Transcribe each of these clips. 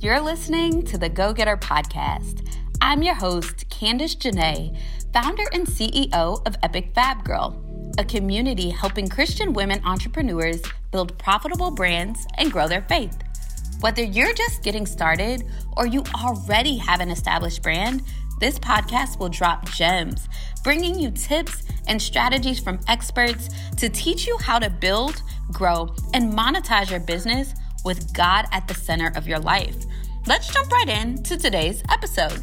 You're listening to the Go Getter Podcast. I'm your host, Candice Janae, founder and CEO of Epic Fab Girl, a community helping Christian women entrepreneurs build profitable brands and grow their faith. Whether you're just getting started or you already have an established brand, this podcast will drop gems, bringing you tips and strategies from experts to teach you how to build, grow, and monetize your business with God at the center of your life. Let's jump right into today's episode.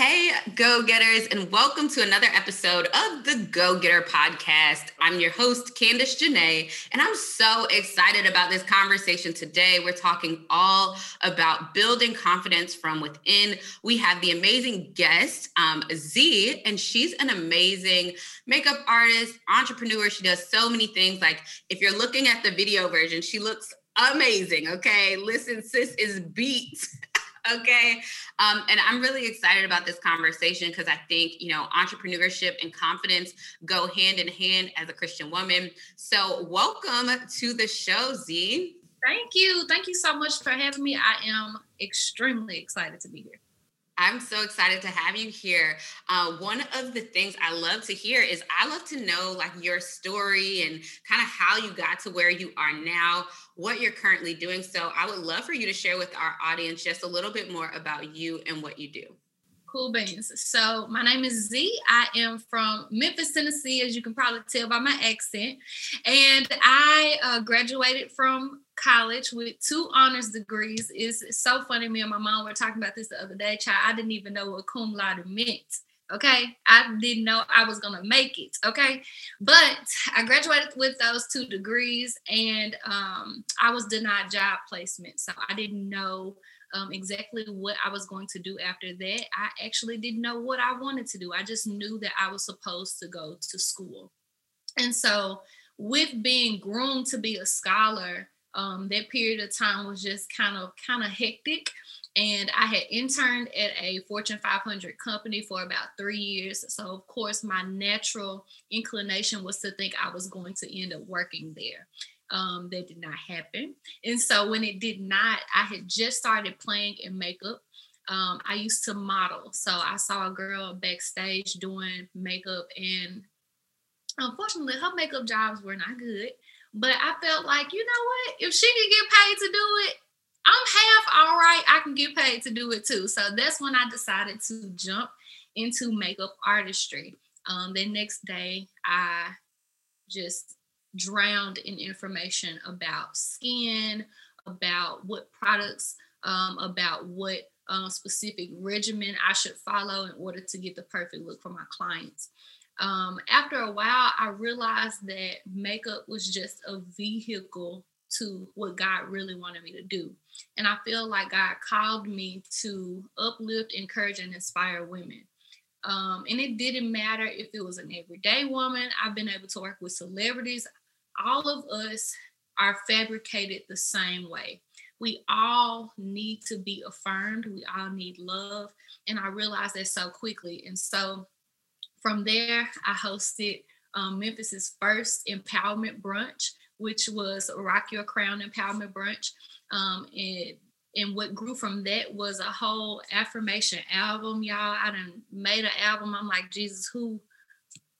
Hey, go getters, and welcome to another episode of the Go Getter podcast. I'm your host, Candice Janae, and I'm so excited about this conversation today. We're talking all about building confidence from within. We have the amazing guest, um, Z, and she's an amazing makeup artist, entrepreneur. She does so many things. Like, if you're looking at the video version, she looks amazing. Okay, listen, sis is beat. okay. Um, and I'm really excited about this conversation because I think, you know, entrepreneurship and confidence go hand in hand as a Christian woman. So, welcome to the show, Z. Thank you. Thank you so much for having me. I am extremely excited to be here. I'm so excited to have you here. Uh, one of the things I love to hear is I love to know like your story and kind of how you got to where you are now, what you're currently doing. So I would love for you to share with our audience just a little bit more about you and what you do. Cool beans. So my name is Z. I am from Memphis, Tennessee, as you can probably tell by my accent. And I uh, graduated from college with two honors degrees. It's, so funny. Me and my mom were talking about this the other day. Child, I didn't even know what cum laude meant. Okay. I didn't know I was going to make it. Okay. But I graduated with those two degrees and um, I was denied job placement. So I didn't know um, exactly what I was going to do after that. I actually didn't know what I wanted to do. I just knew that I was supposed to go to school. And so, with being groomed to be a scholar, um, that period of time was just kind of kind of hectic and i had interned at a fortune 500 company for about three years. So of course my natural inclination was to think i was going to end up working there. Um, that did not happen. And so when it did not i had just started playing in makeup. Um, i used to model. So i saw a girl backstage doing makeup and unfortunately her makeup jobs were not good. But I felt like, you know what? If she could get paid to do it, I'm half all right. I can get paid to do it too. So that's when I decided to jump into makeup artistry. Um, the next day, I just drowned in information about skin, about what products, um, about what uh, specific regimen I should follow in order to get the perfect look for my clients um, after a while, I realized that makeup was just a vehicle to what God really wanted me to do. And I feel like God called me to uplift, encourage, and inspire women. Um, and it didn't matter if it was an everyday woman, I've been able to work with celebrities. All of us are fabricated the same way. We all need to be affirmed, we all need love. And I realized that so quickly. And so from there, I hosted um, Memphis's first empowerment brunch, which was Rock Your Crown Empowerment Brunch. Um, and and what grew from that was a whole affirmation album, y'all. I done made an album. I'm like, Jesus, who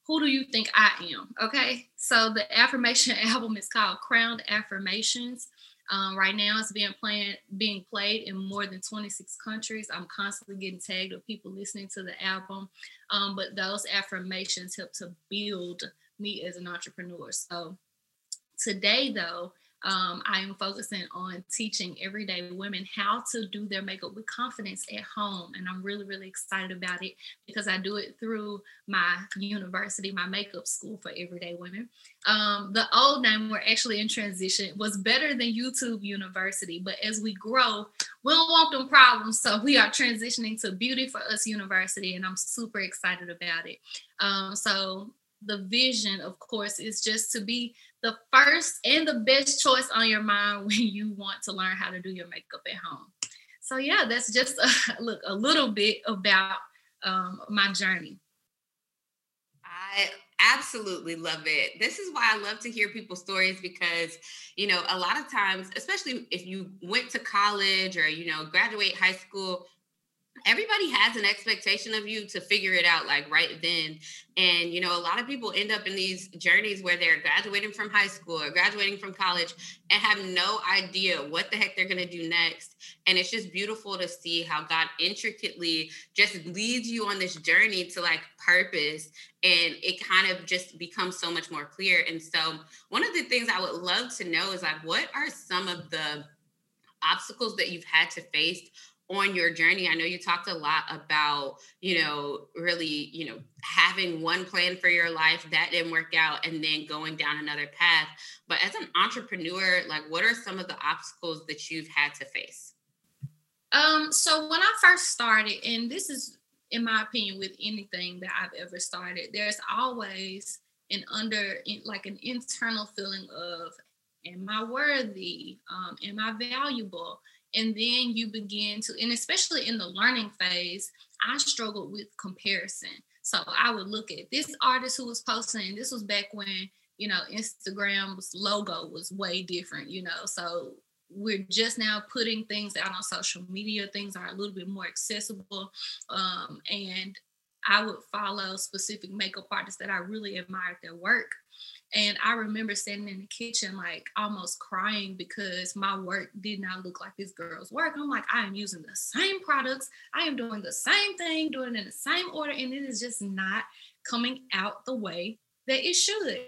who do you think I am? Okay. So the affirmation album is called Crowned Affirmations. Um, right now, it's being playing, being played in more than 26 countries. I'm constantly getting tagged with people listening to the album. Um, but those affirmations help to build me as an entrepreneur. So today, though, um, I am focusing on teaching everyday women how to do their makeup with confidence at home. And I'm really, really excited about it because I do it through my university, my makeup school for everyday women. Um, the old name, we're actually in transition, was better than YouTube University. But as we grow, we don't want them problems. So we are transitioning to Beauty for Us University, and I'm super excited about it. Um, so the vision, of course, is just to be the first and the best choice on your mind when you want to learn how to do your makeup at home. So yeah, that's just a look a little bit about um, my journey. I absolutely love it. This is why I love to hear people's stories because, you know, a lot of times, especially if you went to college or, you know, graduate high school, everybody has an expectation of you to figure it out like right then. And you know a lot of people end up in these journeys where they're graduating from high school or graduating from college and have no idea what the heck they're going to do next. And it's just beautiful to see how god intricately just leads you on this journey to like purpose and it kind of just becomes so much more clear. And so one of the things i would love to know is like what are some of the obstacles that you've had to face on your journey i know you talked a lot about you know really you know having one plan for your life that didn't work out and then going down another path. But as an entrepreneur like what are some of the obstacles that you've had to face? Um so when i first started and this is in my opinion with anything that i've ever started there's always an under like an internal feeling of am i worthy? Um, am i valuable and then you begin to and especially in the learning phase i struggled with comparison. So i would look at this artist who was posting this was back when you know instagram's logo was way different you know? So we're just now putting things out on social media things are a little bit more accessible um, and i would follow specific makeup artists that i really admired their work and I remember sitting in the kitchen, like almost crying because my work did not look like this girl's work. I'm like, I am using the same products, I am doing the same thing, doing it in the same order, and it is just not coming out the way that it should.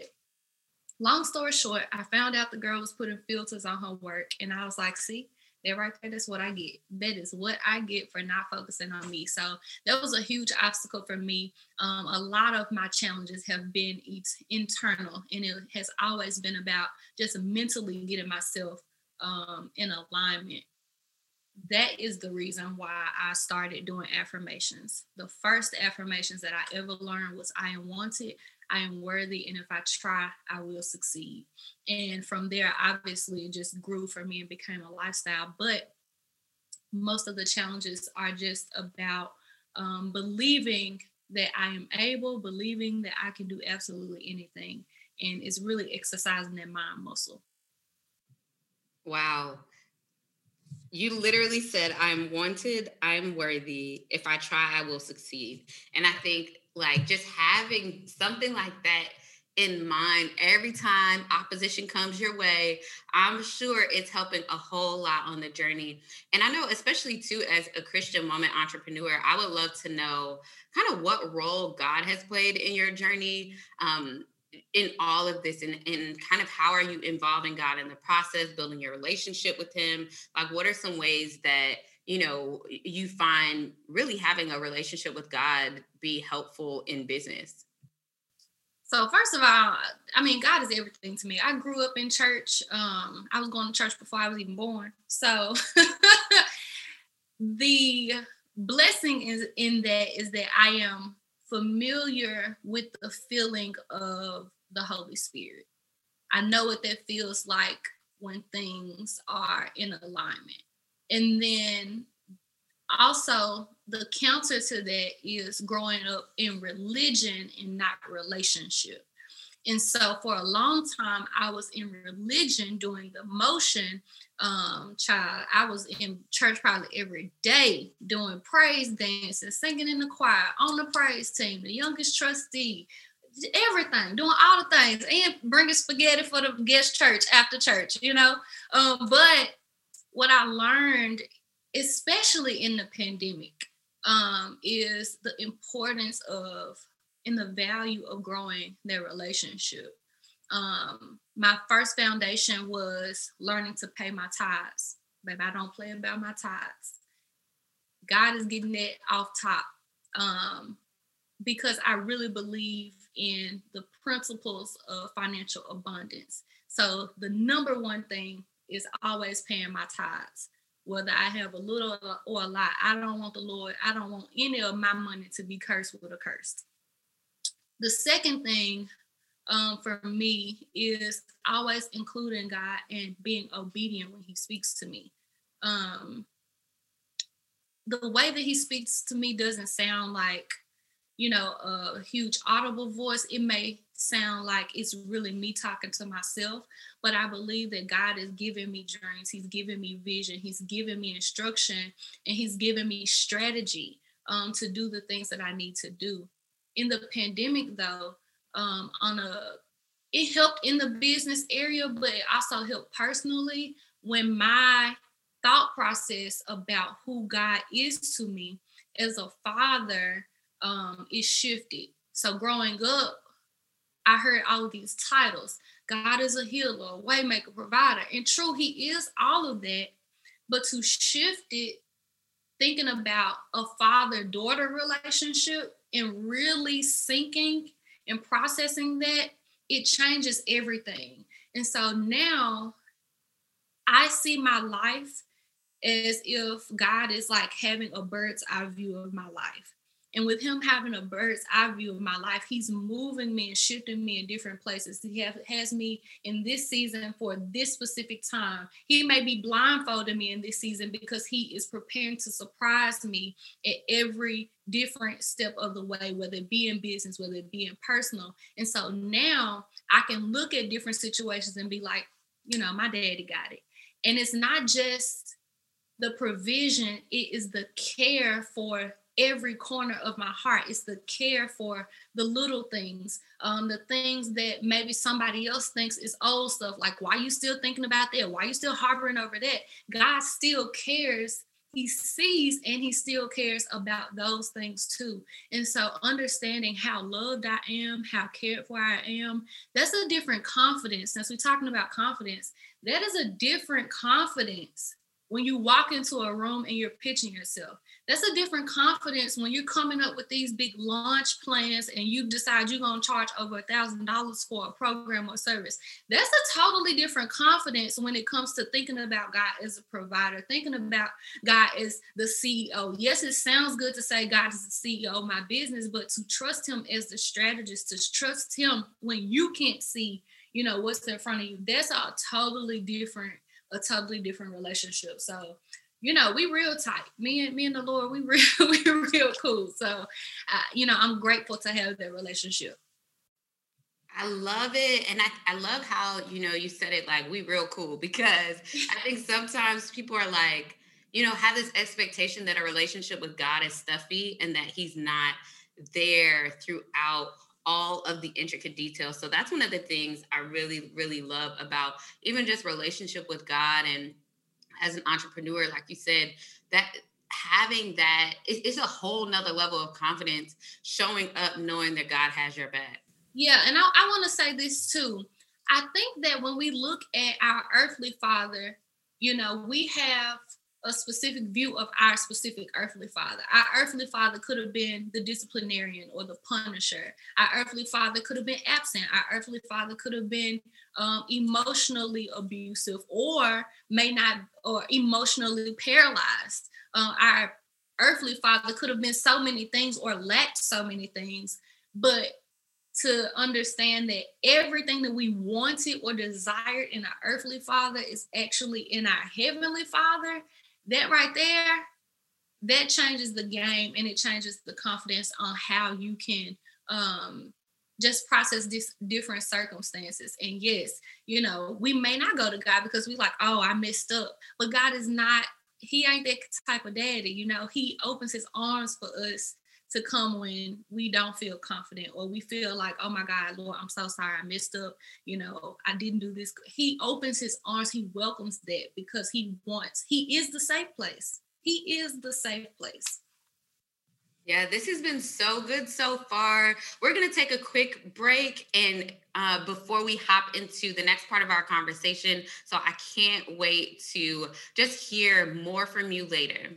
Long story short, I found out the girl was putting filters on her work, and I was like, see, that right there, that's what I get. That is what I get for not focusing on me. So that was a huge obstacle for me. Um, a lot of my challenges have been internal, and it has always been about just mentally getting myself um, in alignment. That is the reason why I started doing affirmations. The first affirmations that I ever learned was I am wanted, I am worthy, and if I try, I will succeed. And from there, obviously, it just grew for me and became a lifestyle. But most of the challenges are just about um, believing that I am able, believing that I can do absolutely anything. And it's really exercising that mind muscle. Wow. You literally said, I'm wanted, I'm worthy. If I try, I will succeed. And I think like just having something like that in mind every time opposition comes your way i'm sure it's helping a whole lot on the journey. And i know especially too as a christian woman entrepreneur i would love to know kind of what role god has played in your journey um, in all of this and, and kind of how are you involving god in the process building your relationship with him? Like what are some ways that you know, you find really having a relationship with God be helpful in business? So first of all, I mean, God is everything to me. I grew up in church. Um, I was going to church before I was even born. So the blessing is in that is that I am familiar with the feeling of the Holy Spirit. I know what that feels like when things are in alignment. And then also the counter to that is growing up in religion and not relationship. And so for a long time, I was in religion doing the motion. Um, child, I was in church probably every day doing praise dances, singing in the choir, on the praise team, the youngest trustee, everything, doing all the things, and bringing spaghetti for the guest church after church, you know. Um, but what I learned, especially in the pandemic, um, is the importance of and the value of growing their relationship. Um, my first foundation was learning to pay my tithes. Babe, I don't play about my tithes. God is getting that off top um, because I really believe in the principles of financial abundance. So the number one thing is always paying my tithes. Whether I have a little or a lot, I don't want the Lord, I don't want any of my money to be cursed with a curse. The second thing um, for me is always including God and being obedient when He speaks to me. Um, the way that He speaks to me doesn't sound like you know, a huge audible voice. It may sound like it's really me talking to myself, but I believe that God is giving me dreams. He's giving me vision. He's giving me instruction and He's giving me strategy um, to do the things that I need to do. In the pandemic, though, um, on a it helped in the business area, but it also helped personally when my thought process about who God is to me as a father um, is shifted. So growing up, I heard all of these titles. God is a healer, a waymaker, provider. And true, he is all of that. But to shift it, thinking about a father-daughter relationship and really sinking and processing that, it changes everything. And so now I see my life as if God is like having a bird's eye view of my life. And with him having a bird's eye view of my life, he's moving me and shifting me in different places. He have, has me in this season for this specific time. He may be blindfolding me in this season because he is preparing to surprise me at every different step of the way, whether it be in business, whether it be in personal. And so now I can look at different situations and be like, you know, my daddy got it. And it's not just the provision, it is the care for every corner of my heart. It's the care for the little things, um, the things that maybe somebody else thinks is old stuff. Like, why you still thinking about that? Why you still harboring over that? God still cares. He sees and he still cares about those things too. And so, understanding how loved I am, how cared for I am, that's a different confidence. Since we're talking about confidence, that is a different confidence when you walk into a room and you're pitching yourself. That's a different confidence when you're coming up with these big launch plans and you decide you're going to charge over a thousand dollars for a program or service. That's a totally different confidence when it comes to thinking about God as a provider, thinking about God as the CEO. Yes, it sounds good to say God is the CEO of my business, but to trust Him as the strategist, to trust Him when you can't see, you know, what's in front of you, that's a totally different a totally different relationship. So, you know, we real tight. Me and me and the Lord, we real we real cool. So, uh, you know, I'm grateful to have that relationship. I love it. And I, I love how, you know, you said it like we real cool because I think sometimes people are like, you know, have this expectation that a relationship with God is stuffy and that he's not there throughout all of the intricate details. So that's one of the things I really, really love about even just relationship with God and as an entrepreneur, like you said, that having that it's a whole nother level of confidence showing up knowing that God has your back. Yeah, and I, I want to say this too. I think that when we look at our earthly father, you know, we have a specific view of our specific earthly father. Our earthly father could have been the disciplinarian or the punisher. Our earthly father could have been absent. Our earthly father could have been um, emotionally abusive or may not, or emotionally paralyzed. Uh, our earthly father could have been so many things or lacked so many things. But to understand that everything that we wanted or desired in our earthly father is actually in our heavenly father that right there, that changes the game and it changes the confidence on how you can um, just process this different circumstances. And yes, you know, we may not go to God because we like, oh, I messed up. But God is not, He ain't that type of daddy, you know, He opens His arms for us to come when we don't feel confident or we feel like, oh my God, Lord, I'm so sorry, I messed up. You know, I didn't do this. He opens his arms, he welcomes that because he wants, he is the safe place. He is the safe place. Yeah, this has been so good so far. We're going to take a quick break and uh, before we hop into the next part of our conversation. So I can't wait to just hear more from you later.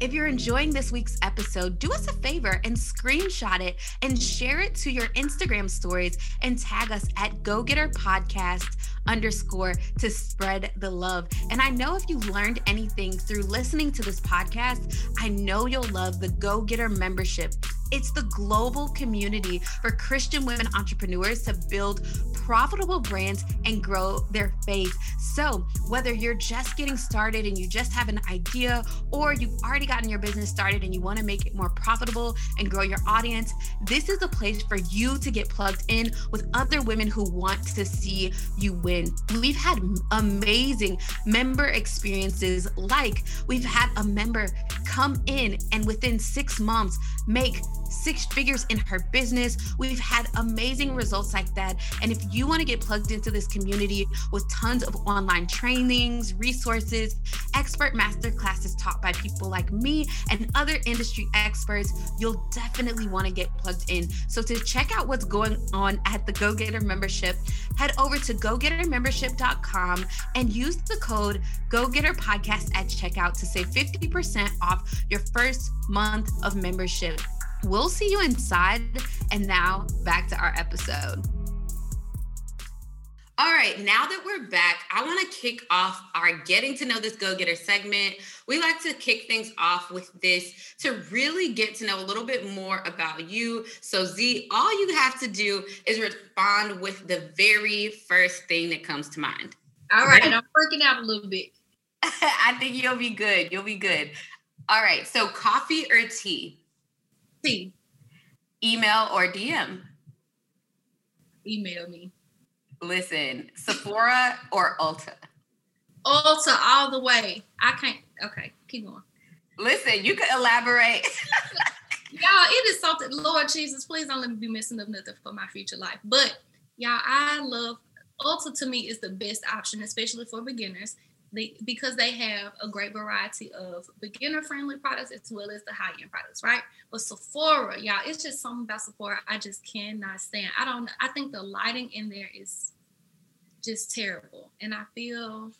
If you're enjoying this week's episode, do us a favor and screenshot it and share it to your Instagram stories and tag us at Go Getter Podcast underscore to spread the love. And I know if you've learned anything through listening to this podcast, I know you'll love the Go Getter membership. It's the global community for Christian women entrepreneurs to build profitable brands and grow their faith. So, whether you're just getting started and you just have an idea, or you've already gotten your business started and you want to make it more profitable and grow your audience, this is a place for you to get plugged in with other women who want to see you win. We've had amazing member experiences, like we've had a member come in and within six months make six figures in her business. We've had amazing results like that. And if you want to get plugged into this community with tons of online trainings, resources, expert master classes taught by people like me and other industry experts, you'll definitely want to get plugged in. So to check out what's going on at the Go Getter membership, head over to gogettermembership.com and use the code Go Getter Podcast at checkout to save 50% off your first month of membership. We'll see you inside. And now back to our episode. All right, now that we're back, I want to kick off our getting to know this go getter segment. We like to kick things off with this to really get to know a little bit more about you. So, Z, all you have to do is respond with the very first thing that comes to mind. All right, I'm freaking out a little bit. I think you'll be good. You'll be good. All right, so coffee or tea? Tea. Email or DM? Email me. Listen, Sephora or Ulta? Ulta all the way. I can't. Okay, keep going. Listen, you can elaborate. y'all, it is something. Lord Jesus, please don't let me be messing up nothing for my future life. But y'all, I love Ulta. To me, is the best option, especially for beginners they because they have a great variety of beginner friendly products as well as the high end products, right? But Sephora, y'all, it's just something about Sephora I just cannot stand. I don't I think the lighting in there is just terrible. And I feel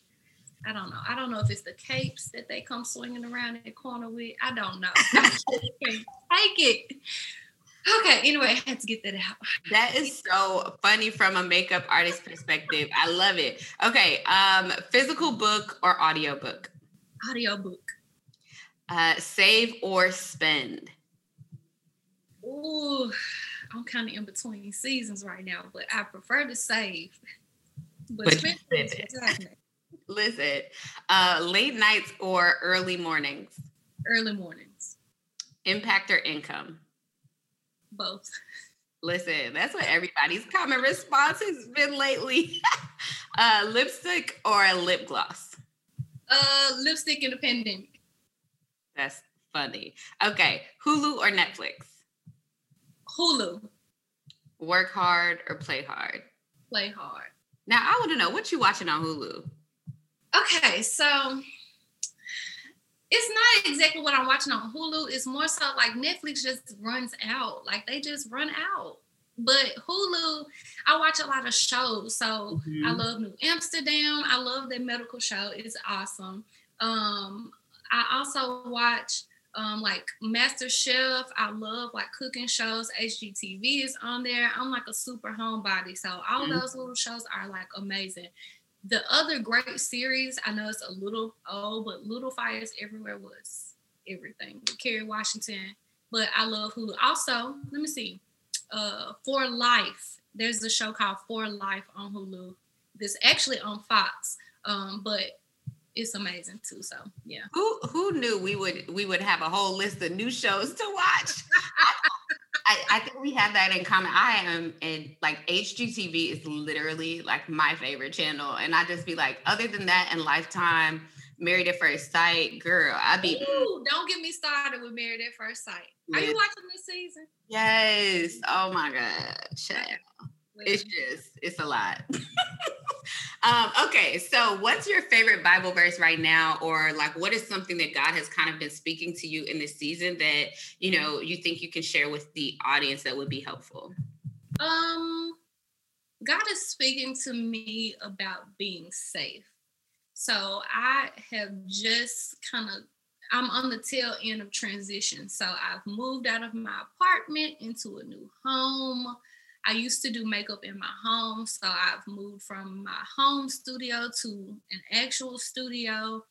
I don't know. I don't know if it's the capes that they come swinging around in the corner with. I don't know. I can't take it. Okay, anyway, I had to get that out. That is so funny from a makeup artist perspective. I love it. Okay, um, physical book or audio book? Audio book. Uh, save or spend? Ooh, I'm kind of in between seasons right now, but I prefer to save. But, but spend it. Listen, uh, late nights or early mornings? Early mornings. Impact or income? Both. Listen, that's what everybody's common response has been lately. uh, lipstick or a lip gloss? Uh, lipstick in the pandemic. That's funny. Okay, Hulu or Netflix? Hulu. Work hard or play hard? Play hard. Now I want to know what you watching on Hulu. Okay, so it's not exactly what I'm watching on Hulu. It's more so like Netflix just runs out. Like they just run out. But Hulu, I watch a lot of shows. So mm-hmm. I love New Amsterdam. I love that medical show. It's awesome. Um, I also watch um, like Master Chef. I love like cooking shows. HGTV is on there. I'm like a super homebody. So all mm-hmm. those little shows are like amazing. The other great series, I know it's a little old, but Little Fires Everywhere was everything Kerry Washington. But I love Hulu. Also, let me see. Uh, For Life. There's a show called For Life on Hulu. This actually on Fox. Um, but it's amazing too. So yeah. Who who knew we would we would have a whole list of new shows to watch? I, I, think we have that in common. I am in like HGTV is literally like my favorite channel. And I just be like, other than that and Lifetime, Married at First Sight, girl, I be Ooh, don't get me started with Married at First Sight. Are you watching this season? Yes. Oh my God. It's just, it's a lot. um, okay, so what's your favorite Bible verse right now, or like what is something that God has kind of been speaking to you in this season that you know you think you can share with the audience that would be helpful? Um, God is speaking to me about being safe. So I have just kind of I'm on the tail end of transition. So I've moved out of my apartment into a new home. I used to do makeup in my home, so I've moved from my home studio to an actual studio.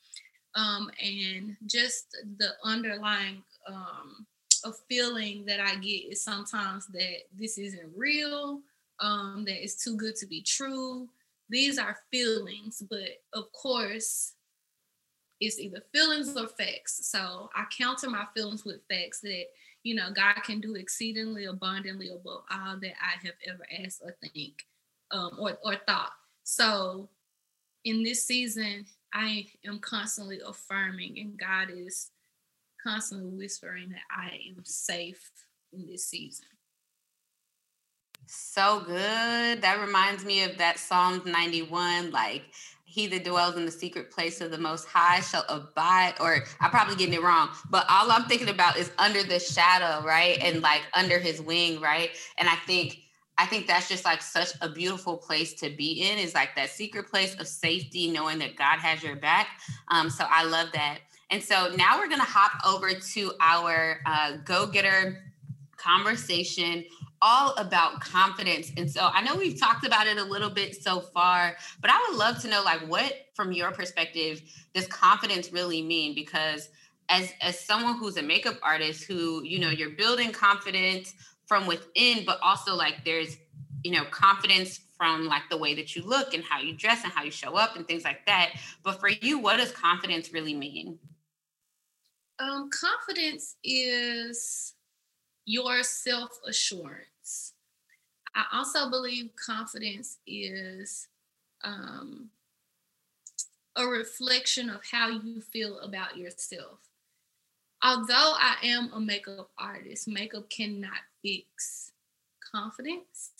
Um, and just the underlying um, a feeling that I get is sometimes that this isn't real, um, that it's too good to be true, these are feelings, but of course, it's either feelings or facts. So I counter my feelings with facts that, you know, God can do exceedingly abundantly above all that I have ever asked or think um, or, or thought. So in this season, I am constantly affirming, and God is constantly whispering that I am safe in this season. So good. That reminds me of that Psalms 91, like, he that dwells in the secret place of the most high shall abide or i'm probably getting it wrong but all i'm thinking about is under the shadow right and like under his wing right? And i think i think that's just like such a beautiful place to be in is like that secret place of safety knowing that god has your back um, so i love that. And so now we're going to hop over to our uh, go-getter conversation all about confidence. And so I know we've talked about it a little bit so far, but I would love to know like what from your perspective does confidence really mean because as as someone who's a makeup artist who, you know, you're building confidence from within but also like there's, you know, confidence from like the way that you look and how you dress and how you show up and things like that. But for you, what does confidence really mean? Um confidence is your self assurance. I also believe confidence is um, a reflection of how you feel about yourself. Although I am a makeup artist, makeup cannot fix confidence.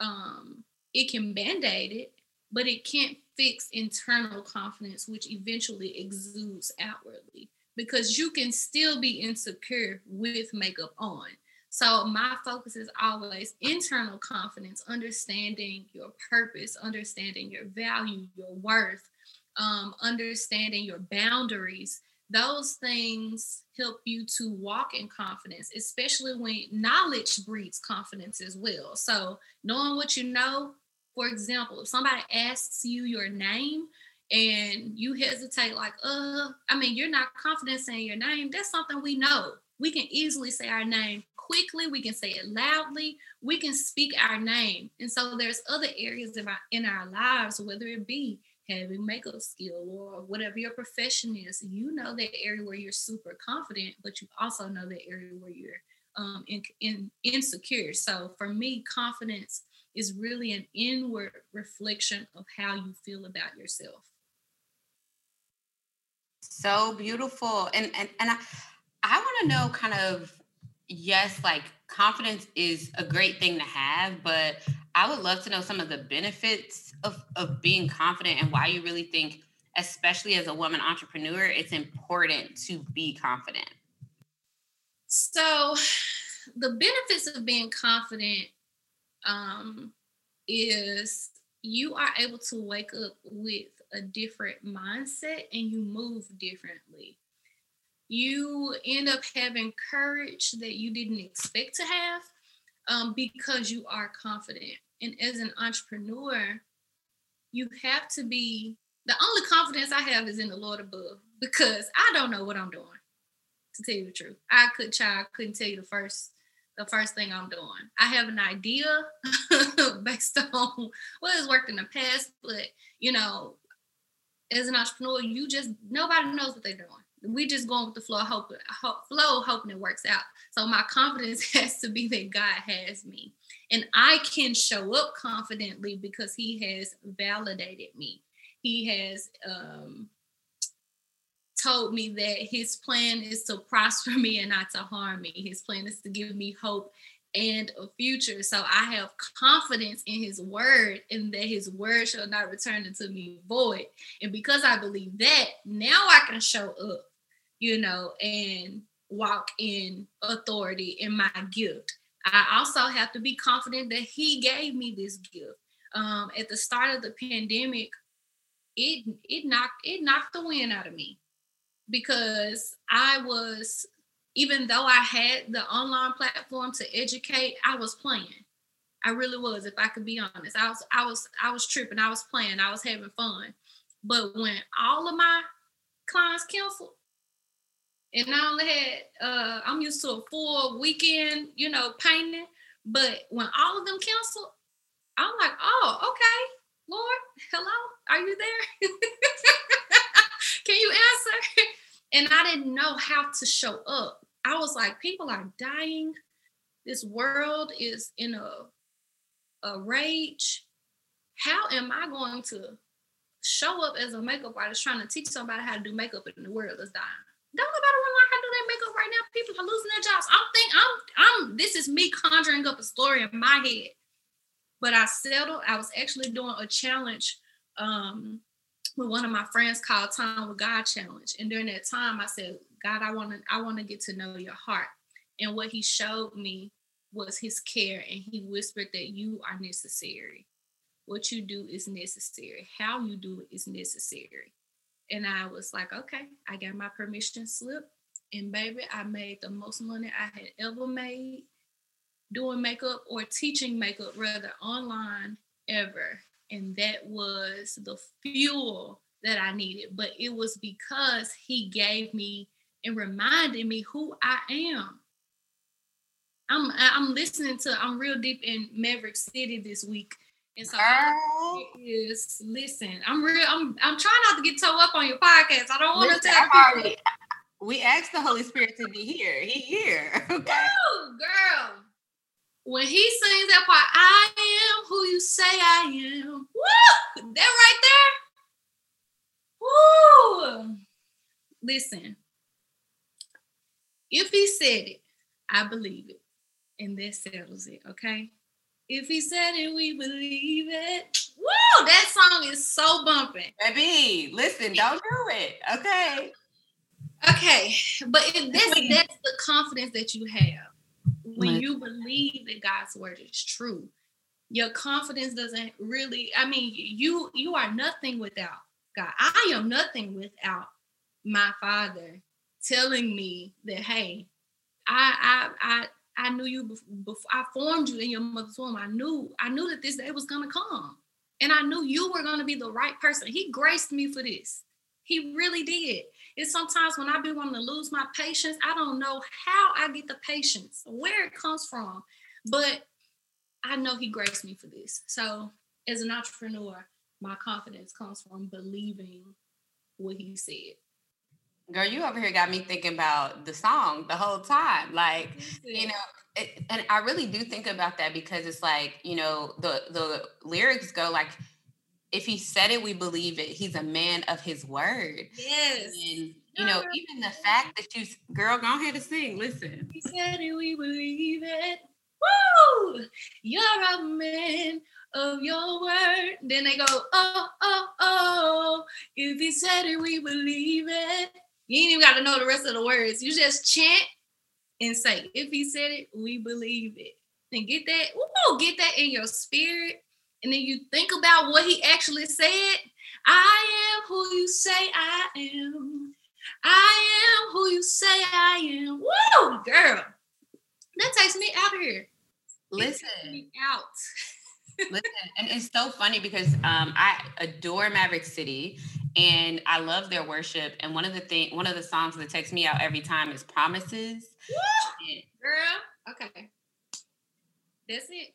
Um, it can band aid it, but it can't fix internal confidence, which eventually exudes outwardly because you can still be insecure with makeup on. So my focus is always internal confidence, understanding your purpose, understanding your value, your worth, um, understanding your boundaries. Those things help you to walk in confidence, especially when knowledge breeds confidence as well. So knowing what you know, for example, if somebody asks you your name, and you hesitate like uh i mean you're not confident saying your name that's something we know. We can easily say our name quickly we can say it loudly we can speak our name. And so there's other areas of our, in our lives whether it be having makeup skill or whatever your profession is you know that area where you're super confident but you also know the area where you're um, in, in, insecure. So for me confidence is really an inward reflection of how you feel about yourself so beautiful and and, and i i want to know kind of yes like confidence is a great thing to have but i would love to know some of the benefits of of being confident and why you really think especially as a woman entrepreneur it's important to be confident. So the benefits of being confident um, is you are able to wake up with a different mindset and you move differently. You end up having courage that you didn't expect to have um, because you are confident. And as an entrepreneur, you have to be the only confidence I have is in the Lord above because I don't know what I'm doing. To tell you the truth, I could try, I couldn't tell you the first the first thing I'm doing. I have an idea based on what has worked in the past, but you know, as an entrepreneur, you just nobody knows what they're doing. We just going with the flow, hoping, hope, flow, hoping it works out. So my confidence has to be that God has me, and I can show up confidently because He has validated me. He has um, told me that His plan is to prosper me and not to harm me. His plan is to give me hope and a future. So I have confidence in his word and that his word shall not return unto me void. And because I believe that, now I can show up, you know, and walk in authority in my gift. I also have to be confident that he gave me this gift. Um, at the start of the pandemic, it it knocked it knocked the wind out of me because I was even though I had the online platform to educate, I was playing. I really was, if I could be honest. I was, I was, I was tripping, I was playing, I was having fun. But when all of my clients canceled, and I only had uh I'm used to a full weekend, you know, painting. But when all of them canceled, I'm like, oh, okay, Lord, hello, Are you there? Can you answer? And I didn't know how to show up. I was like, people are dying. This world is in a, a rage. How am I going to show up as a makeup artist trying to teach somebody how to do makeup in the world that's dying? Don't nobody want to learn how to do that makeup right now. People are losing their jobs. I'm think I'm I'm this is me conjuring up a story in my head. But I settled. I was actually doing a challenge um, with one of my friends called Time with God Challenge. And during that time, I said, God, I want to I want to get to know your heart. And what he showed me was his care and he whispered that you are necessary. What you do is necessary. How you do it is necessary. And I was like, okay, I got my permission slip. And baby, I made the most money I had ever made doing makeup or teaching makeup, rather online ever. And that was the fuel that I needed. But it was because he gave me and reminded me who I am. I'm I'm listening to I'm real deep in Maverick City this week. And so is listen, I'm real I'm I'm trying not to get toe up on your podcast. I don't want to tell people. We asked the Holy Spirit to be here. He here. Okay. Girl. When he sings that part, I am who you say I am. Woo! That right there. Woo! Listen, if he said it, I believe it. And that settles it, okay? If he said it, we believe it. Woo! That song is so bumping. Baby, listen, don't do it. Okay. Okay. But if that's that's the confidence that you have when you believe that God's word is true. Your confidence doesn't really, I mean, you you are nothing without God. I am nothing without my father telling me that, hey, I I I I knew you before I formed you in your mother's womb. I knew I knew that this day was gonna come, and I knew you were gonna be the right person. He graced me for this. He really did. It's sometimes when I be wanting to lose my patience, I don't know how I get the patience, where it comes from, but I know He graced me for this. So as an entrepreneur, my confidence comes from believing what He said. Girl, you over here got me thinking about the song the whole time. Like, you know, it, and I really do think about that because it's like, you know, the the lyrics go like, if he said it, we believe it. He's a man of his word. Yes. And you know, even the fact that you girl, go ahead and sing. Listen. He said it, we believe it. Woo! You're a man of your word. Then they go, oh, oh, oh. If he said it, we believe it. You ain't even got to know the rest of the words. You just chant and say, if he said it, we believe it. And get that, ooh, get that in your spirit. And then you think about what he actually said. I am who you say I am. I am who you say I am. Woo, girl. That takes me out of here. Listen. out. Listen, and it's so funny because um, I adore Maverick City and I love their worship. And one of the thing, one of the songs that takes me out every time is Promises. Girl, okay, that's it.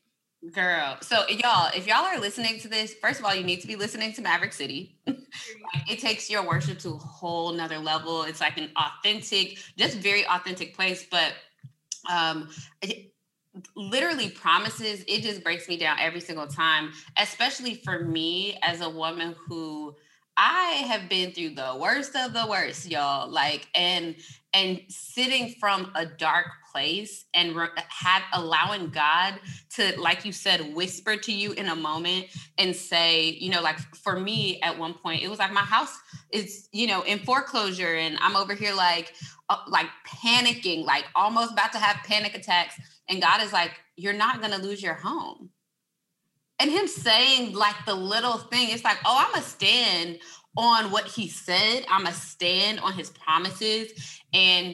Girl, so y'all, if y'all are listening to this, first of all, you need to be listening to Maverick City. it takes your worship to a whole nother level. It's like an authentic, just very authentic place. But um, it, literally promises it just breaks me down every single time especially for me as a woman who I have been through the worst of the worst, y'all. Like, and and sitting from a dark place and re- have allowing God to, like you said, whisper to you in a moment and say, you know, like for me at one point, it was like my house is, you know, in foreclosure, and I'm over here like, uh, like panicking, like almost about to have panic attacks, and God is like, you're not gonna lose your home and him saying like the little thing, it's like, oh, I'm a stand on what he said. I'm a stand on his promises. And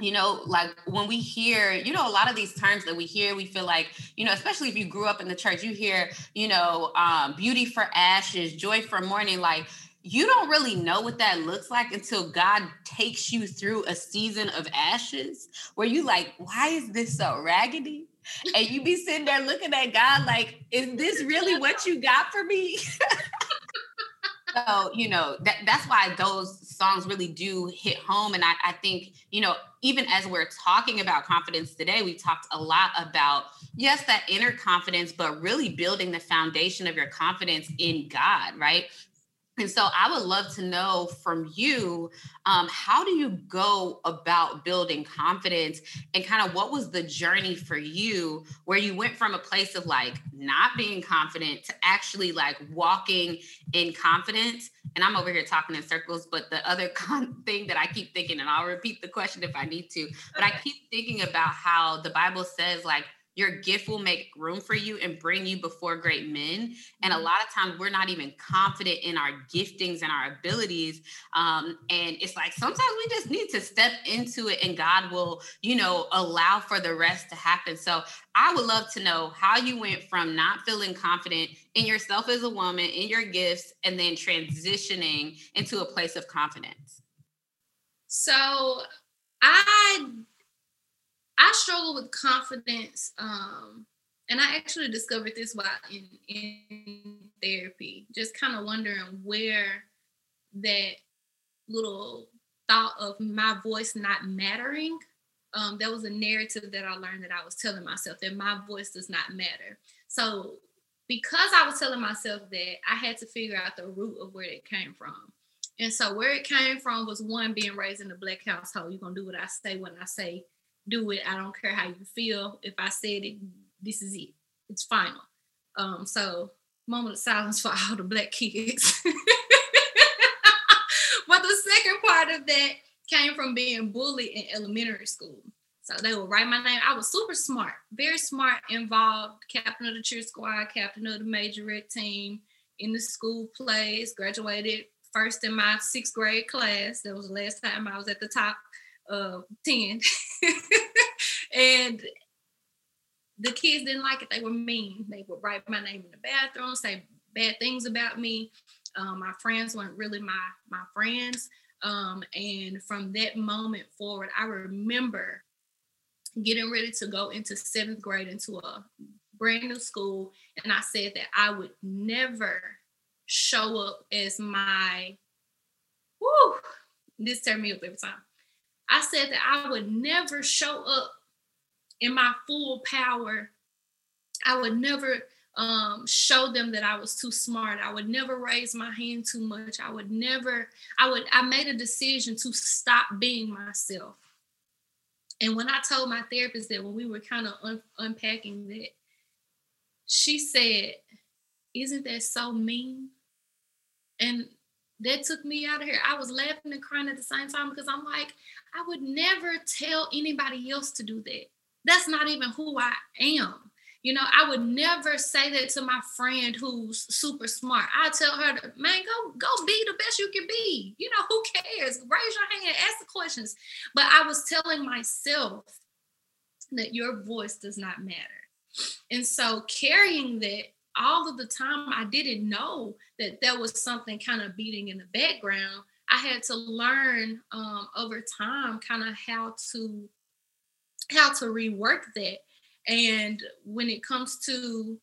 you know, like when we hear, you know, a lot of these terms that we hear, we feel like, you know, especially if you grew up in the church, you hear, you know, um, beauty for ashes, joy for mourning. Like you don't really know what that looks like until God takes you through a season of ashes where you like, why is this so raggedy? And you be sitting there looking at God like, is this really what you got for me? so you know that that's why those songs really do hit home and I, I think you know even as we're talking about confidence today we talked a lot about yes that inner confidence but really building the foundation of your confidence in god right and so I would love to know from you, um, how do you go about building confidence and kind of what was the journey for you where you went from a place of like not being confident to actually like walking in confidence? And I'm over here talking in circles, but the other con- thing that I keep thinking, and I'll repeat the question if I need to, but I keep thinking about how the Bible says like, your gift will make room for you and bring you before great men. And a mm-hmm. lot of times we're not even confident in our giftings and our abilities. Um, and it's like sometimes we just need to step into it and God will, you know, allow for the rest to happen. So I would love to know how you went from not feeling confident in yourself as a woman, in your gifts, and then transitioning into a place of confidence. So I I struggle with confidence. Um, and I actually discovered this while in, in therapy, just kind of wondering where that little thought of my voice not mattering. Um, that was a narrative that I learned that I was telling myself that my voice does not matter. So, because I was telling myself that, I had to figure out the root of where it came from. And so, where it came from was one being raised in a black household. You're gonna do what I say when I say do it. I don't care how you feel. If I said it, this is it. It's final. Um, so moment of silence for all the black kids. but the second part of that came from being bullied in elementary school. So they would write my name. I was super smart, very smart, involved, captain of the cheer squad, captain of the majorette team in the school plays, graduated first in my sixth grade class. That was the last time I was at the top uh, 10. and the kids didn't like it. They were mean. They would write my name in the bathroom, say bad things about me. Um, my friends weren't really my my friends. Um, and from that moment forward, I remember getting ready to go into seventh grade into a brand new school, and I said that I would never show up as my. Whoo! This turned me up every time. I said that I would never show up in my full power. I would never um, show them that I was too smart. I would never raise my hand too much. I would never, I would, I made a decision to stop being myself. And when I told my therapist that when we were kind of un- unpacking that, she said, Isn't that so mean? And that took me out of here. I was laughing and crying at the same time because I'm like, I would never tell anybody else to do that. That's not even who I am. You know, I would never say that to my friend who's super smart. I tell her man, go go be the best you can be. You know, who cares? Raise your hand, ask the questions. But I was telling myself that your voice does not matter. And so carrying that all of the time, I didn't know that there was something kind of beating in the background I had to learn um, over time kind of how to how to rework that. And when it comes to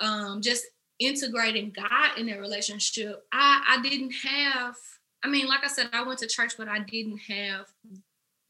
um, just integrating God in a relationship, I, I didn't have, I mean, like I said, I went to church, but I didn't have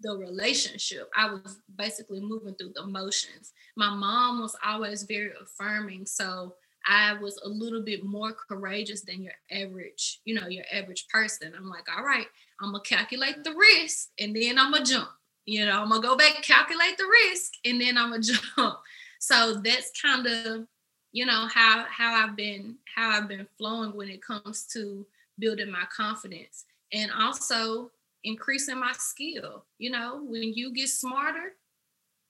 the relationship. I was basically moving through the motions. My mom was always very affirming. So I was a little bit more courageous than your average, you know, your average person. I'm like, all right, I'm gonna calculate the risk and then I'm gonna jump. You know, I'm gonna go back, calculate the risk, and then I'm gonna jump. So that's kind of, you know, how how I've been how I've been flowing when it comes to building my confidence and also increasing my skill. You know, when you get smarter,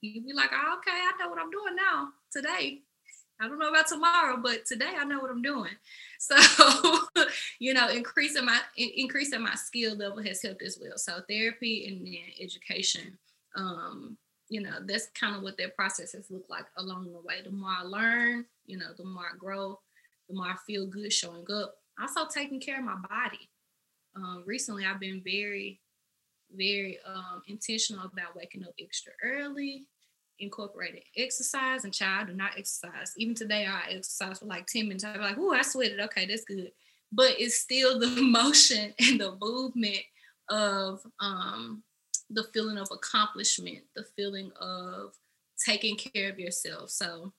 you be like, oh, okay, I know what I'm doing now today. I don't know about tomorrow, but today I know what I'm doing. So, you know, increasing my increasing my skill level has helped as well. So therapy and then education. Um, you know, that's kind of what that process has looked like along the way. The more I learn, you know, the more I grow, the more I feel good showing up. Also taking care of my body. Um, recently I've been very, very um, intentional about waking up extra early, incorporated exercise and child do not exercise. Even today, I exercise for like 10 minutes. I'm like, oh, I sweated. Okay, that's good. but it's still the motion and the movement of um, the feeling of accomplishment, the feeling of taking care of yourself. So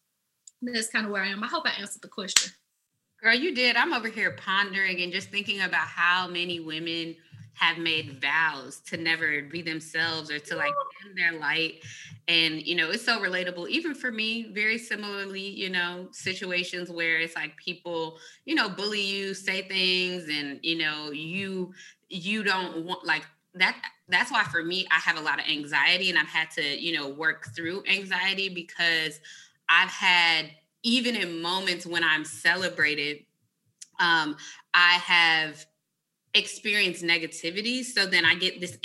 that's kind of where I am. I hope I answered the question. Girl, you did. I'm over here pondering and just thinking about how many women have made vows to never be themselves or to like dim their light. And, you know, it's so relatable, even for me, very similarly, you know, situations where it's like people, you know, bully you, say things, and, you know, you, you don't want like that that's why for me i have a lot of anxiety and i've had to you know work through anxiety because i've had even in moments when i'm celebrated um, i have experience negativity so then i get this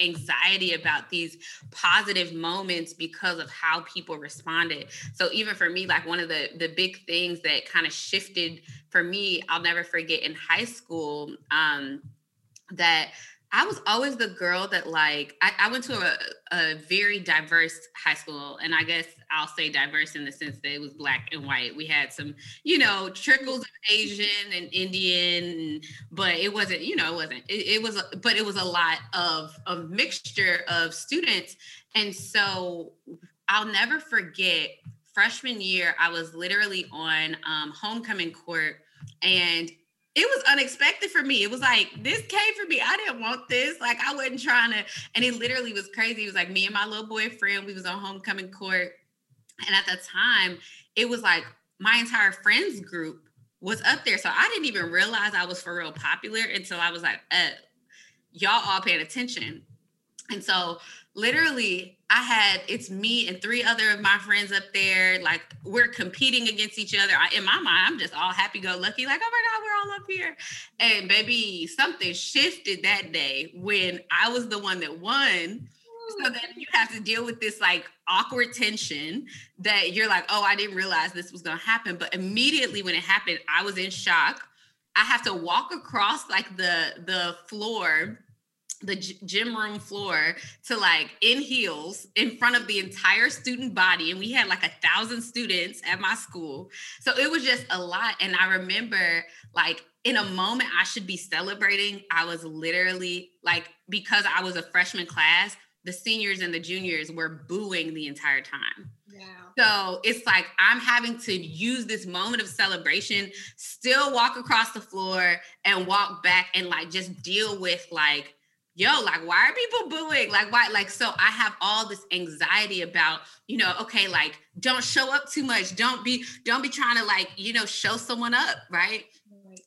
anxiety about these positive moments because of how people responded. So even for me like one of the the big things that kind of shifted for me i'll never forget in high school um that I was always the girl that like I, I went to a, a, very diverse high school, and I guess I'll say diverse in the sense that it was black and white. We had some, you know, trickles of Asian and Indian, but it wasn't, you know, it wasn't. It, it was, but it was a lot of a mixture of students, and so I'll never forget freshman year. I was literally on um, homecoming court, and it was unexpected for me. It was like this came for me. I didn't want this. Like I wasn't trying to. And it literally was crazy. It was like me and my little boyfriend. We was on homecoming court, and at the time, it was like my entire friends group was up there. So I didn't even realize I was for real popular until I was like, uh, y'all all paying attention. And so literally I had it's me and three other of my friends up there. Like we're competing against each other. I, in my mind, I'm just all happy go lucky, like, oh my God, we're all up here. And baby, something shifted that day when I was the one that won. So then you have to deal with this like awkward tension that you're like, oh, I didn't realize this was gonna happen. But immediately when it happened, I was in shock. I have to walk across like the the floor the gym room floor to like in heels in front of the entire student body and we had like a thousand students at my school. So it was just a lot and i remember like in a moment i should be celebrating i was literally like because i was a freshman class the seniors and the juniors were booing the entire time. So it's like I'm having to use this moment of celebration, still walk across the floor and walk back and like just deal with like yo, like, why are people booing? Like, why? Like, so I have all this anxiety about, you know, okay, like, don't show up too much. Don't be, don't be trying to like, you know, show someone up, right?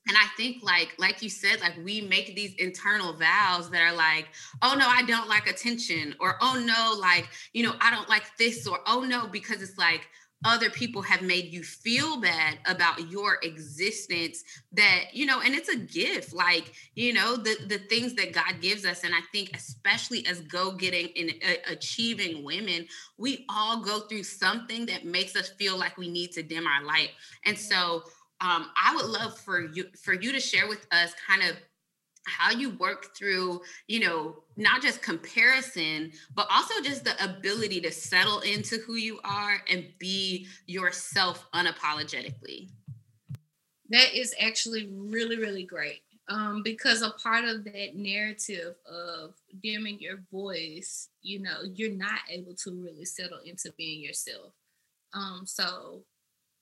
And I think, like, like you said, like we make these internal vows that are like, oh no, I don't like attention, or oh no, like, you know, I don't like this, or oh no, because it's like, other people have made you feel bad about your existence that you know and it's a gift like you know the the things that god gives us and i think especially as go getting and uh, achieving women we all go through something that makes us feel like we need to dim our light. And so um, i would love for you for you to share with us kind of how you work through, you know, not just comparison, but also just the ability to settle into who you are and be yourself unapologetically. That is actually really, really great. Um, because a part of that narrative of dimming your voice, you know, you're not able to really settle into being yourself. Um, so,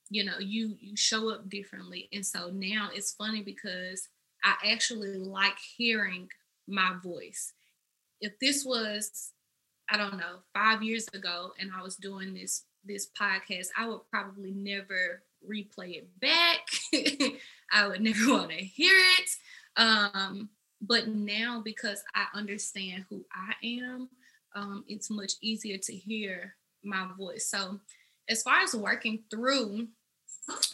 you know, you you show up differently, and so now it's funny because I actually like hearing my voice. If this was, I don't know, five years ago, and I was doing this this podcast, I would probably never replay it back. I would never want to hear it. Um, but now, because I understand who I am, um, it's much easier to hear my voice. So, as far as working through,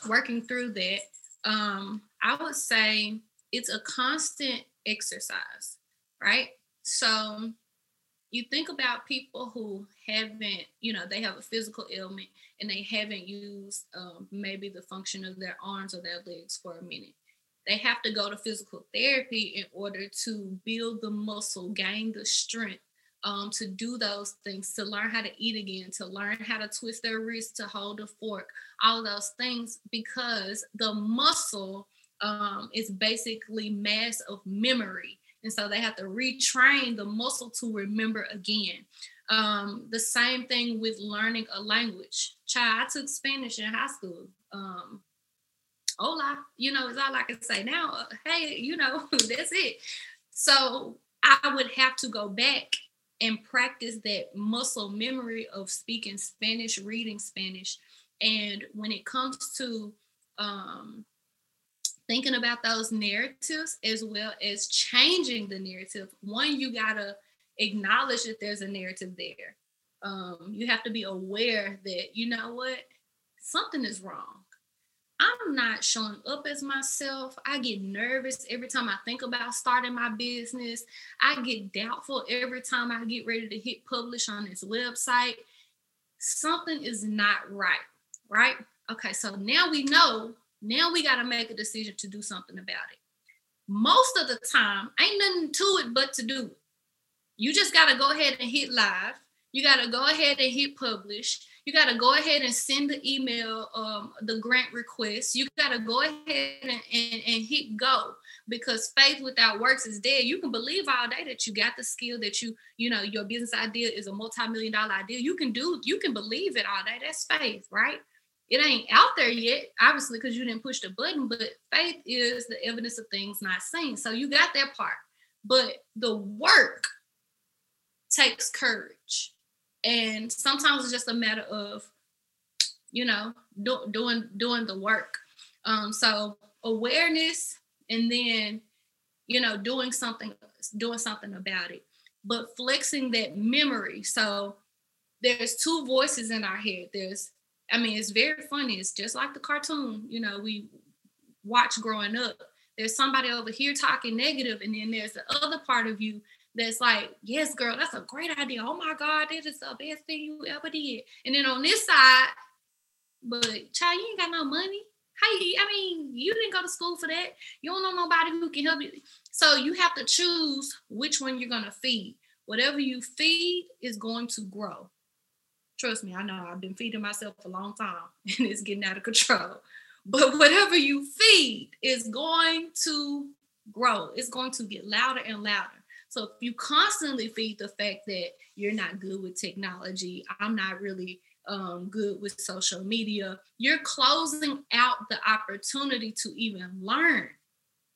working through that, um, I would say it's a constant exercise, right? So you think about people who haven't, you know, they have a physical ailment and they haven't used um, maybe the function of their arms or their legs for a minute. They have to go to physical therapy in order to build the muscle, gain the strength um, to do those things, to learn how to eat again, to learn how to twist their wrist, to hold a fork, all those things, because the muscle um, is basically mass of memory. And so they have to retrain the muscle to remember again. Um, the same thing with learning a language. Child, I took Spanish in high school. Um, hola, you know, is all I can say now. Uh, hey, you know, that's it. So I would have to go back and practice that muscle memory of speaking Spanish, reading Spanish. And when it comes to um, thinking about those narratives as well as changing the narrative, one, you got to acknowledge that there's a narrative there. Um, you have to be aware that, you know what, something is wrong. I'm not showing up as myself. I get nervous every time I think about starting my business. I get doubtful every time I get ready to hit publish on this website. Something is not right, right? Okay, so now we know, now we got to make a decision to do something about it. Most of the time, ain't nothing to it but to do it. You just got to go ahead and hit live. You got to go ahead and hit publish you got to go ahead and send the email, um, the grant request. You got to go ahead and, and, and hit go because faith without works is dead. You can believe all day that you got the skill that you, you know, your business idea is a multi-million dollar idea. You can do, you can believe it all day. That's faith, right? It ain't out there yet, obviously, because you didn't push the button, but faith is the evidence of things not seen. So you got that part. But the work takes courage. And sometimes it's just a matter of you know do, doing doing the work. Um so awareness and then you know doing something doing something about it. But flexing that memory. So there's two voices in our head. There's i mean it's very funny it's just like the cartoon you know we watch growing up there's somebody over here talking negative and then there's the other part of you that's like, yes, girl, that's a great idea. Oh my God, that is the best thing you ever did. And then on this side, but child, you ain't got no money. How you, I mean, you didn't go to school for that. You don't know nobody who can help you. So you have to choose which one you're gonna feed. Whatever you feed is going to grow. Trust me, I know I've been feeding myself a long time and it's getting out of control. But whatever you feed is going to grow. It's going to get louder and louder. So if you constantly feed the fact that you're not good with technology, I'm not really um, good with social media, you're closing out the opportunity to even learn.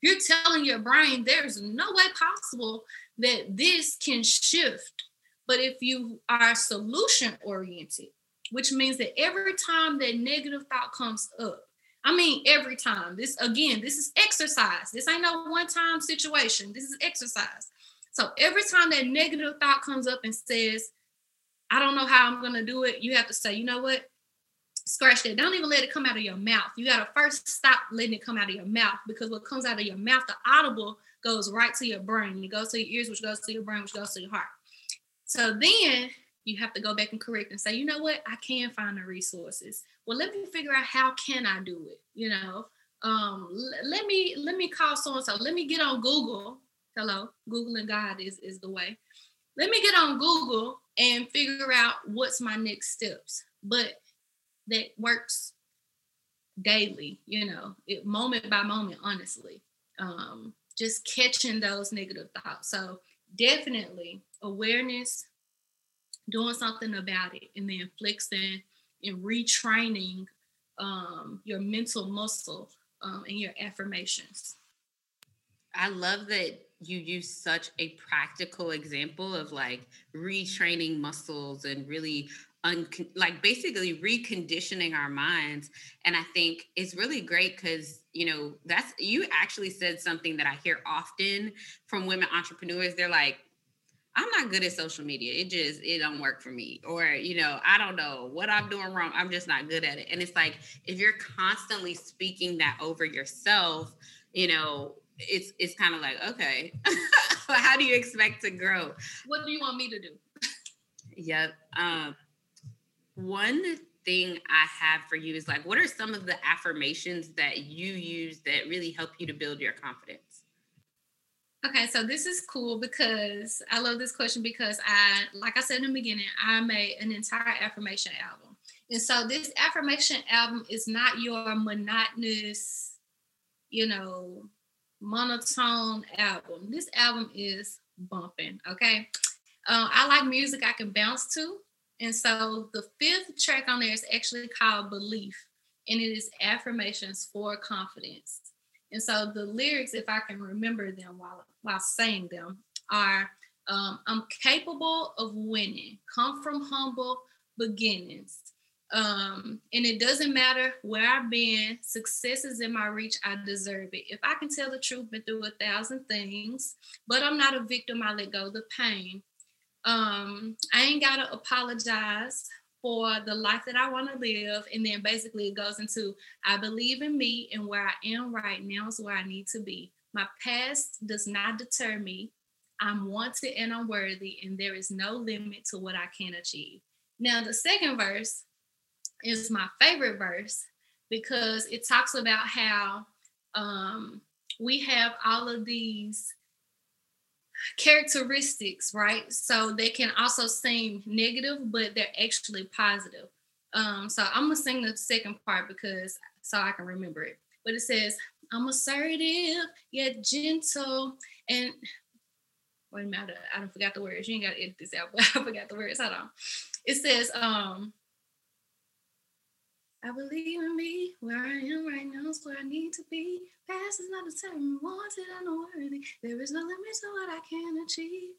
You're telling your brain there's no way possible that this can shift. But if you are solution oriented, which means that every time that negative thought comes up, I mean, every time. This again, this is exercise. This ain't no one time situation. This is exercise. So every time that negative thought comes up and says, I don't know how I'm going to do it, you have to say, you know what? Scratch that. Don't even let it come out of your mouth. You got to first stop letting it come out of your mouth because what comes out of your mouth, the audible, goes right to your brain. It goes to your ears, which goes to your brain, which goes to your heart. So then you have to go back and correct and say, you know what? I can find the resources. Well, let me figure out how can I do it. You know, um, l- let me let me call so and so. Let me get on Google Hello, Googling God is, is the way. Let me get on Google and figure out what's my next steps. But that works daily, you know, it moment by moment, honestly. Um, just catching those negative thoughts. So definitely awareness, doing something about it, and then flexing and retraining um, your mental muscle um, and your affirmations. I love that you use such a practical example of like retraining muscles and really un- like basically reconditioning our minds and i think it's really great because you know that's you actually said something that i hear often from women entrepreneurs they're like i'm not good at social media it just it don't work for me or you know i don't know what i'm doing wrong i'm just not good at it and it's like if you're constantly speaking that over yourself you know it's it's kind of like okay how do you expect to grow? What do you want me to do? Yep um one thing i have for you is like what are some of the affirmations that you use that really help you to build your confidence okay so this is cool because i love this question because i like i said in the beginning i made an entire affirmation album and so this affirmation album is not your monotonous you know, monotone album. This album is bumping. Okay. Uh, I like music I can bounce to. And so the fifth track on there is actually called Belief, and it is affirmations for confidence. And so the lyrics, if I can remember them while while saying them, are um, I'm capable of winning, come from humble beginnings. Um, and it doesn't matter where I've been, success is in my reach, I deserve it. If I can tell the truth, been through a thousand things, but I'm not a victim, I let go of the pain. Um, I ain't gotta apologize for the life that I want to live. And then basically it goes into I believe in me and where I am right now is where I need to be. My past does not deter me. I'm wanted and I'm worthy, and there is no limit to what I can achieve. Now, the second verse is my favorite verse because it talks about how um, we have all of these characteristics, right? So they can also seem negative, but they're actually positive. Um, so I'm gonna sing the second part because so I can remember it. But it says, I'm assertive yet gentle and wait a minute, I don't forgot the words. You ain't gotta edit this out, but I forgot the words. Hold on. It says, um, I believe in me, where I am right now is where I need to be. Past is not a time, wanted and unworthy. There is no limit to what I can achieve.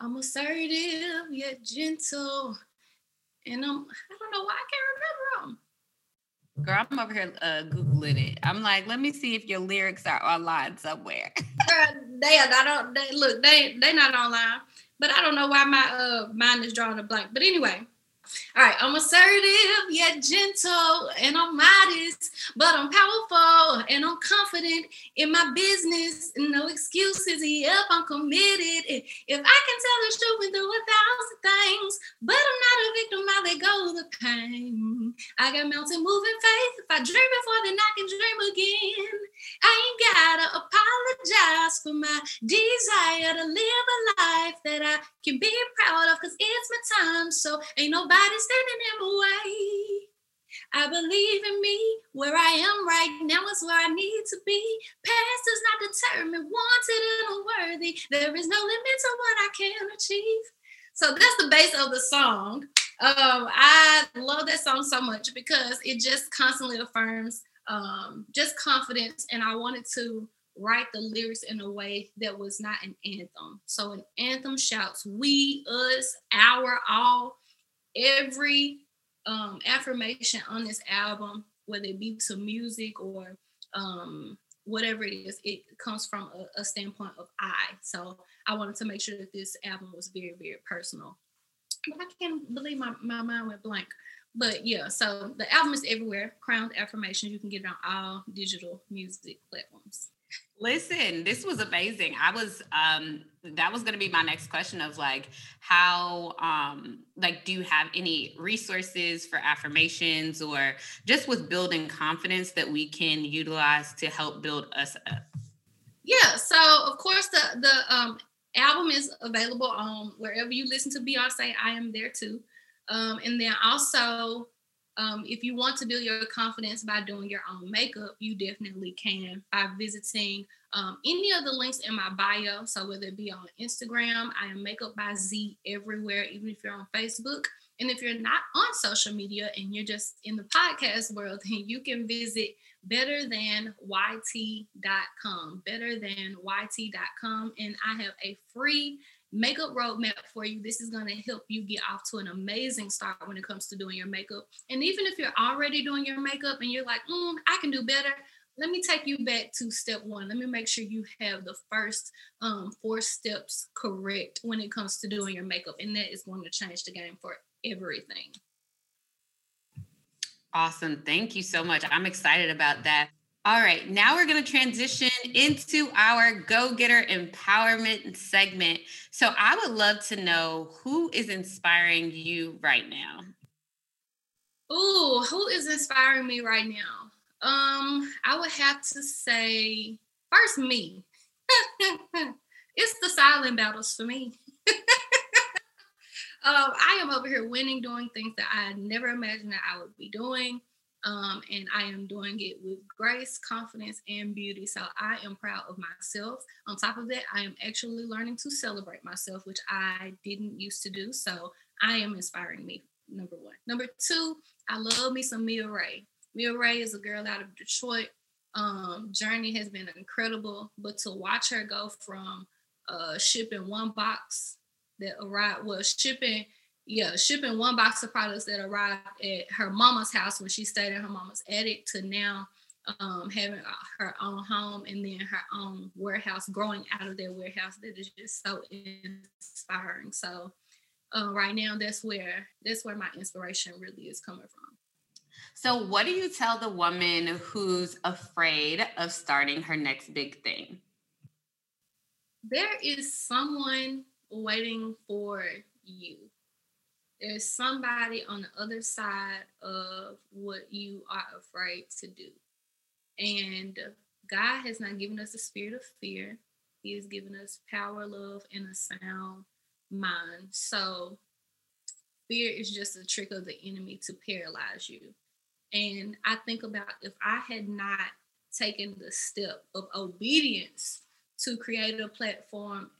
I'm assertive yet gentle, and I'm I don't know why I can't remember them. Girl, I'm over here uh, googling it. I'm like, let me see if your lyrics are online somewhere. Girl, they are not on. They, look, they they not online, but I don't know why my uh mind is drawing a blank. But anyway, all right, I'm assertive yet gentle, and I'm modest, but I'm powerful and I'm confident in my business. No excuses. Yep, I'm committed. If I can tell the truth and do a thousand things, but I'm not a victim, I let go of the pain. I got mountain moving faith. If I dream before, then I can dream again. I ain't gotta apologize for my desire to live a life that I can be proud of, cause it's my time. So ain't nobody Standing in my way. I believe in me. Where I am right now is where I need to be. Past does not determine wanted and unworthy. There is no limit to what I can achieve. So that's the base of the song. Um, I love that song so much because it just constantly affirms um, just confidence. And I wanted to write the lyrics in a way that was not an anthem. So an anthem shouts, we, us, our, all every um, affirmation on this album, whether it be to music or um, whatever it is, it comes from a, a, standpoint of I. So I wanted to make sure that this album was very, very personal. I can't believe my, my mind went blank. But yeah, so the album is everywhere. Crowned Affirmations. You can get it on all digital music platforms. Listen, this was amazing. I was um that was going to be my next question of like how um like do you have any resources for affirmations or just with building confidence that we can utilize to help build us up? Yeah, so of course the the um album is available on wherever you listen to Beyonce, I am there too. Um and then also um, if you want to build your confidence by doing your own makeup, you definitely can by visiting um, any of the links in my bio. So whether it be on Instagram, I am Makeup by Zii everywhere, even if you're on Facebook. And if you're not on social media and you're just in the podcast world, then you can visit betterthanyt.com, betterthanyt.com. And I have a free makeup roadmap for you. This is going to help you get off to an amazing start when it comes to doing your makeup. And even if you're already doing your makeup and you're like, mm, I can do better, let me take you back to step one. Let me make sure you have the first um, four steps correct when it comes to doing your makeup. And that is going to change the game for everything. Awesome. Thank you so much. I'm excited about that. All right, now we're going to transition into our go getter empowerment segment. So, I would love to know who is inspiring you right now. Ooh, who is inspiring me right now? Um, I would have to say first me. it's the silent battles for me. um, I am over here winning, doing things that I never imagined that I would be doing. Um, and I am doing it with grace, confidence, and beauty. So I am proud of myself. On top of that, I am actually learning to celebrate myself, which I didn't used to do. So I am inspiring me, number one. Number two, I love me some Mia Ray. Mia Ray is a girl out of Detroit. Um, journey has been incredible, but to watch her go from uh, shipping one box that arrived, well, shipping yeah, shipping one box of products that arrived at her mama's house when she stayed in her mama's attic to now um, having her own home and then her own warehouse, growing out of their warehouse. That is just so inspiring. So uh, right now, that's where that's where my inspiration really is coming from. So, what do you tell the woman who's afraid of starting her next big thing? There is someone waiting for you there's somebody on the other side of what you are afraid to do. And God has not given us a spirit of fear. He has given us power, love, and a sound mind. So fear is just a trick of the enemy to paralyze you. And I think about if I had not taken the step of obedience to create a platform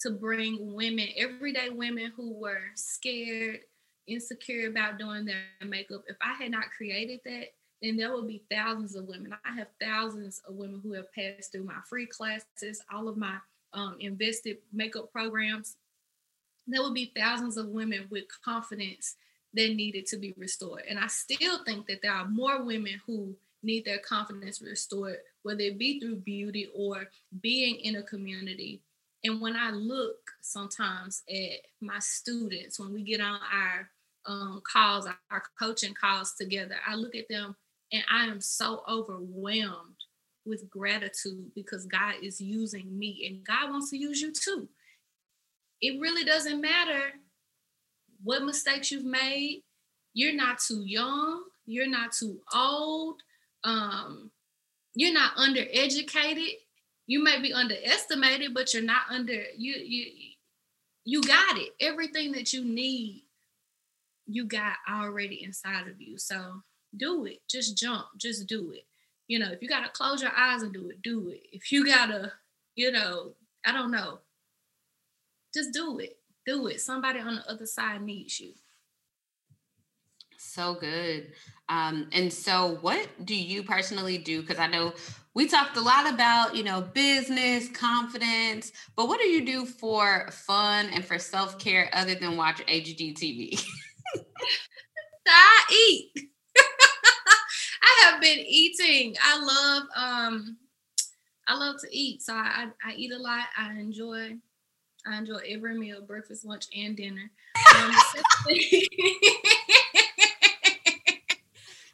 to bring women, everyday women who were scared, insecure about doing their makeup. If I had not created that, then there would be thousands of women. I have thousands of women who have passed through my free classes, all of my um, invested makeup programs. There would be thousands of women with confidence that needed to be restored. And I still think that there are more women who need their confidence restored, whether it be through beauty or being in a community and when I look sometimes at my students, when we get on our um, calls, our coaching calls together, I look at them and I am so overwhelmed with gratitude because God is using me and God wants to use you too. It really doesn't matter what mistakes you've made. You're not too young, you're not too old, um, you're not undereducated you may be underestimated, but you're not under you you you got it. Everything that you need, you got already inside of you. So do it. Just jump. Just do it. You know, if you gotta close your eyes and do it, do it. If you gotta, you know, I don't know, just do it. Do it. Somebody on the other side needs you. So good. Um, and so, what do you personally do? Because I know we talked a lot about, you know, business, confidence, but what do you do for fun and for self care other than watch HGTV? I eat. I have been eating. I love um I love to eat. So I, I, I eat a lot. I enjoy I enjoy every meal, breakfast, lunch, and dinner. Um,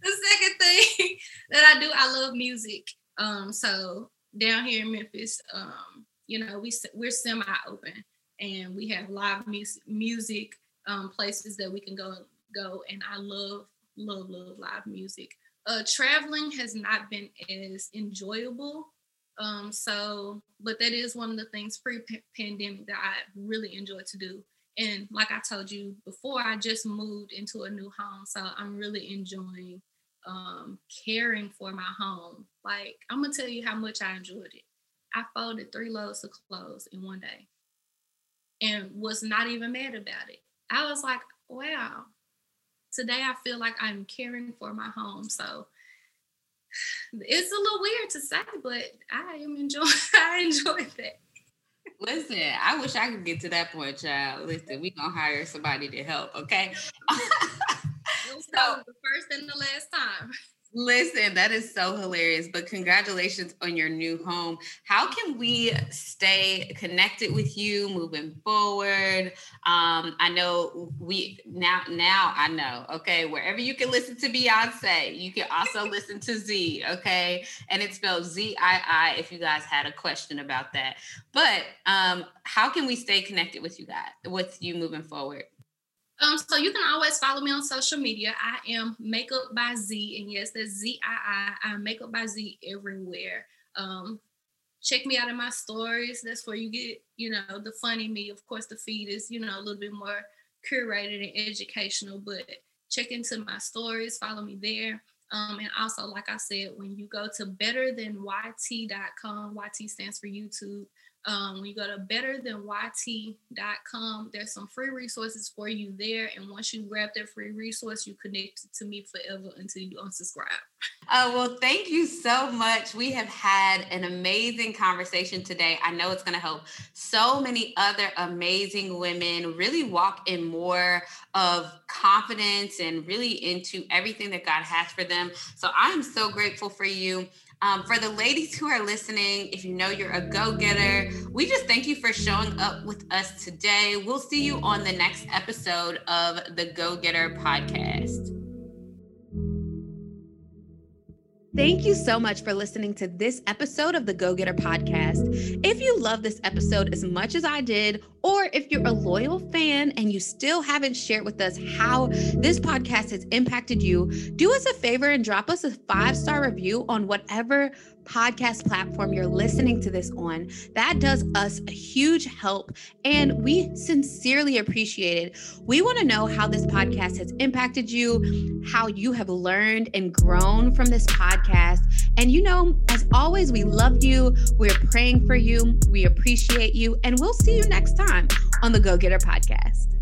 the second thing that I do, I love music. Um, so down here in Memphis, um, you know, we we're semi-open and we have live music music um, places that we can go go. And I love love love live music. Uh, traveling has not been as enjoyable. Um, so, but that is one of the things pre-pandemic that I really enjoyed to do. And like I told you before, I just moved into a new home, so I'm really enjoying um, caring for my home. Like, I'm gonna tell you how much I enjoyed it. I folded three loads of clothes in one day and was not even mad about it. I was like, wow, today I feel like I'm caring for my home. So it's a little weird to say, but I am enjoying I enjoy that. Listen, I wish I could get to that point, child. Listen, we gonna hire somebody to help, okay? so, the first and the last time. Listen, that is so hilarious. But congratulations on your new home. How can we stay connected with you moving forward? Um, I know we now now I know, okay, wherever you can listen to Beyonce, you can also listen to Zii, okay? And it's spelled Z-I-I if you guys had a question about that. But um, how can we stay connected with you guys, with you moving forward? Um, so you can always follow me on social media. I am Makeup by Zii, and yes, that's Z I I. I'm Makeup by Zii everywhere. Um, check me out in my stories. That's where you get, you know, the funny me. Of course, the feed is, you know, a little bit more curated and educational, but check into my stories. Follow me there. Um, and also, like I said, when you go to betterthanYT.com, YT stands for YouTube. Um, when you go to betterthanYT.com, there's some free resources for you there. And once you grab that free resource, you connect to me forever until you unsubscribe. Oh, well, thank you so much. We have had an amazing conversation today. I know it's going to help so many other amazing women really walk in more of confidence and really into everything that God has for them. So I'm so grateful for you. Um, for the ladies who are listening, if you know you're a go getter, we just thank you for showing up with us today. We'll see you on the next episode of the Go Getter podcast. Thank you so much for listening to this episode of the Go Getter podcast. If you love this episode as much as I did, or if you're a loyal fan and you still haven't shared with us how this podcast has impacted you, do us a favor and drop us a five star review on whatever podcast platform you're listening to this on. That does us a huge help and we sincerely appreciate it. We want to know how this podcast has impacted you, how you have learned and grown from this podcast. And you know, as always, we love you. We're praying for you. We appreciate you. And we'll see you next time on the Go Getter Podcast.